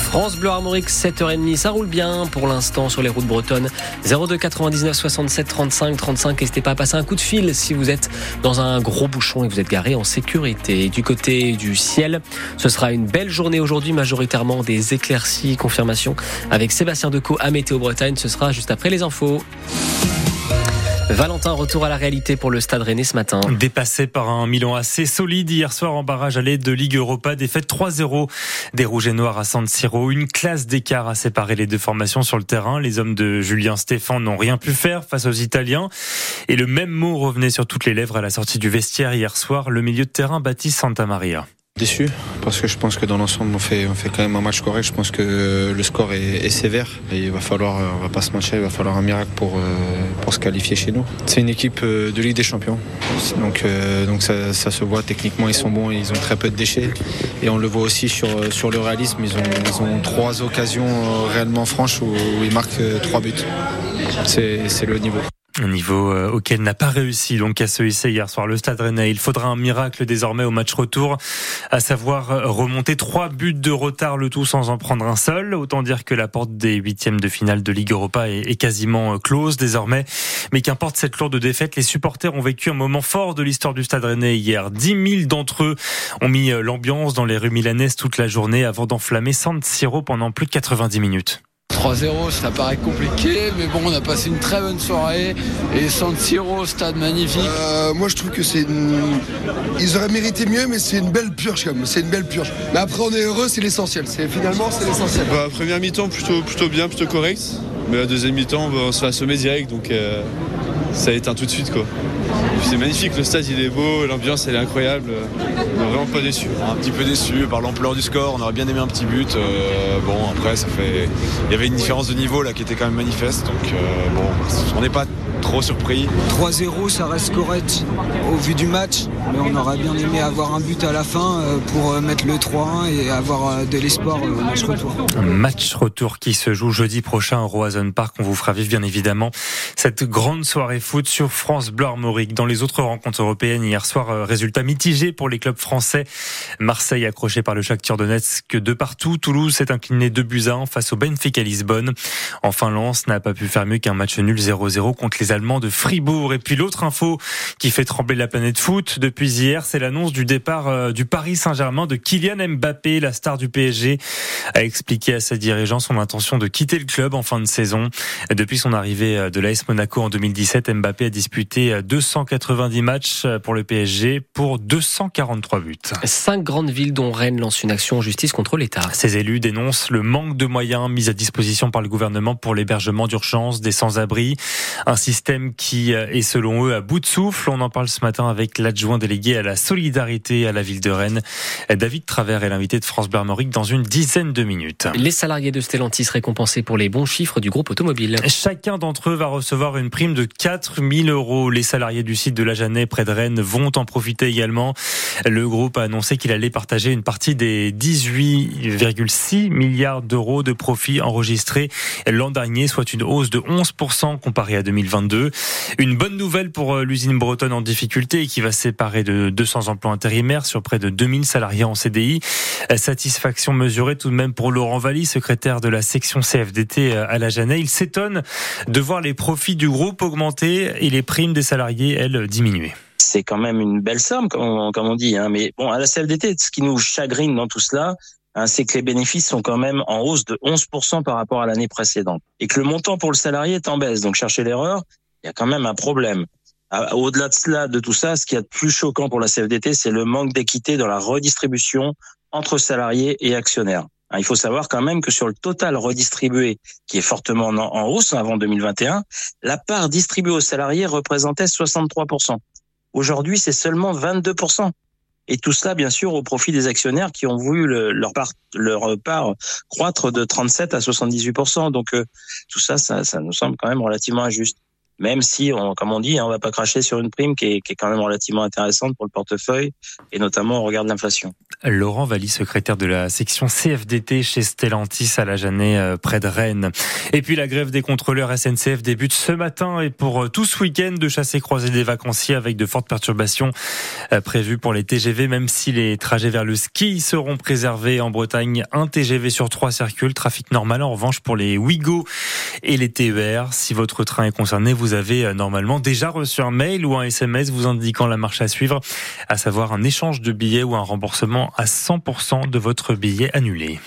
France Bleu Armorique, 7h30, ça roule bien pour l'instant sur les routes bretonnes. 02 99 67 35 35. N'hésitez pas à passer un coup de fil si vous êtes dans un gros bouchon et vous êtes garé en sécurité. Du côté du ciel, ce sera une belle journée aujourd'hui, majoritairement des éclaircies, confirmation avec Sébastien Decaux à Météo Bretagne. Ce sera juste après les infos. Valentin, retour à la réalité pour le Stade Rennais ce matin. Dépassé par un Milan assez solide hier soir en barrage à l'aide de Ligue Europa, défaite 3-0 des Rouges et Noirs à San Siro. Une classe d'écart a séparé les deux formations sur le terrain. Les hommes de Julien Stéphan n'ont rien pu faire face aux Italiens. Et le même mot revenait sur toutes les lèvres à la sortie du vestiaire hier soir, le milieu de terrain Baptiste Santa Maria. Déçu parce que je pense que dans l'ensemble on fait, on fait quand même un match correct. Je pense que le score est, sévère et il va falloir, on va pas se mentir, il va falloir un miracle pour, euh, pour se qualifier chez nous. C'est une équipe euh, de Ligue des Champions, donc, euh, donc ça, se voit techniquement ils sont bons, ils ont très peu de déchets et on le voit aussi sur, sur le réalisme. Ils ont, ils ont trois occasions réellement franches où, où ils marquent trois buts. C'est le niveau. Un niveau euh, auquel n'a pas réussi donc à se hisser hier soir le Stade Rennais. Il faudra un miracle désormais au match retour, à savoir euh, remonter trois buts de retard le tout sans en prendre un seul. Autant dire que la porte des huitièmes de finale de Ligue Europa est, quasiment euh, close désormais. Mais qu'importe cette lourde défaite, les supporters ont vécu un moment fort de l'histoire du Stade Rennais hier. 10 000 d'entre eux ont mis l'ambiance dans les rues milanaises toute la journée avant d'enflammer San Siro pendant plus de 90 minutes. 3-0, ça paraît compliqué, mais bon, on a passé une très bonne soirée. Et San Siro, stade magnifique. Euh, moi, je trouve que c'est une. Ils auraient mérité mieux, mais c'est une belle purge quand même. C'est une belle purge. Mais après, on est heureux, c'est l'essentiel. C'est finalement, c'est l'essentiel. Bah, première mi-temps, plutôt, plutôt bien, plutôt correct. Mais la deuxième mi-temps, on se fait assommer direct, donc euh, ça éteint tout de suite, quoi. C'est magnifique, le stade il est beau, l'ambiance elle est incroyable. On n'est vraiment pas déçu. Un petit peu déçu par l'ampleur du score, on aurait bien aimé un petit but. Euh, bon après ça fait. Il y avait une différence de niveau là qui était quand même manifeste. Donc euh, bon, on n'est pas trop surpris. 3-0, ça reste correct au vu du match, mais on aurait bien aimé avoir un but à la fin euh, pour euh, mettre le 3-1 et avoir euh, de l'espoir au match retour. Un match retour qui se joue jeudi prochain au Roison Park. On vous fera vivre bien évidemment cette grande soirée foot sur France Bleu Armorique. Dans les autres rencontres européennes, hier soir, résultat mitigé pour les clubs français. Marseille accroché par le Shakhtar Donetsk de partout. Toulouse s'est incliné 2 buts à 1 face au Benfica Lisbonne. Enfin, Lens n'a pas pu faire mieux qu'un match nul 0-0 contre les Allemands de Fribourg. Et puis l'autre info qui fait trembler la planète foot depuis hier, c'est l'annonce du départ euh, du Paris Saint-Germain de Kylian Mbappé, la star du PSG, a expliqué à ses dirigeants son intention de quitter le club en fin de saison. Depuis son arrivée euh, de l'AS Monaco en 2017, Mbappé a disputé 290 euh, matchs pour le PSG pour 243 buts. Cinq grandes villes dont Rennes lancent une action en justice contre l'État. Ces élus dénoncent le manque de moyens mis à disposition par le gouvernement pour l'hébergement d'urgence des sans-abri. Un système qui est selon eux à bout de souffle. On en parle ce matin avec l'adjoint délégué à la solidarité à la ville de Rennes. David Travers est l'invité de France Bleu dans une dizaine de minutes. Les salariés de Stellantis récompensés pour les bons chiffres du groupe automobile. Chacun d'entre eux va recevoir une prime de 4000 euros. Les salariés du site de la Jeannet près de Rennes vont en profiter également. Le groupe a annoncé qu'il allait partager une partie des 18,6 milliards d'euros de profits enregistrés l'an dernier, soit une hausse de 11% comparé à 2022. Une bonne nouvelle pour euh, l'usine bretonne en difficulté qui va séparer de 200 emplois intérimaires sur près de 2000 salariés en CDI. Euh, satisfaction mesurée tout de même pour Laurent Valli, secrétaire de la section CFDT euh, à la Jeannet. Il s'étonne de voir les profits du groupe augmenter et les primes des salariés, elles, diminuer c'est quand même une belle somme, comme on, dit. Hein. Mais bon, à la CFDT, ce qui nous chagrine dans tout cela, hein, c'est que les bénéfices sont quand même en hausse de 11% par rapport à l'année précédente. Et que le montant pour le salarié est en baisse. Donc, chercher l'erreur, il y a quand même un problème. Au-delà de cela, de tout ça, ce qui est plus choquant pour la CFDT, c'est le manque d'équité dans la redistribution entre salariés et actionnaires. Hein, il faut savoir quand même que sur le total redistribué, qui est fortement en hausse avant 2021, la part distribuée aux salariés représentait 63%. Aujourd'hui, c'est seulement 22%. Et tout cela, bien sûr, au profit des actionnaires qui ont vu leur, part, leur part croître de 37 à 78%. Donc, euh, tout ça, ça, ça nous semble quand même relativement injuste. Même si, on, comme on dit, hein, on va pas cracher sur une prime qui est, qui est, quand même relativement intéressante pour le portefeuille, et notamment au regard de l'inflation. Laurent Valli, secrétaire de la section CFDT chez Stellantis à la Jeannée, euh, près de Rennes. Et puis la grève des contrôleurs SNCF débute ce matin et pour euh, tout ce week-end de chasser croiser des vacanciers avec de fortes perturbations euh, prévues pour les TGV, même si les trajets vers le ski seront préservés en Bretagne. Un TGV sur trois circule, trafic normal en revanche pour les Ouigo et les TER. Si votre train est concerné, vous avez euh, normalement déjà reçu un mail ou un SMS vous indiquant la marche à suivre, à savoir un échange de billets ou un remboursement à 100% de votre billet annulé.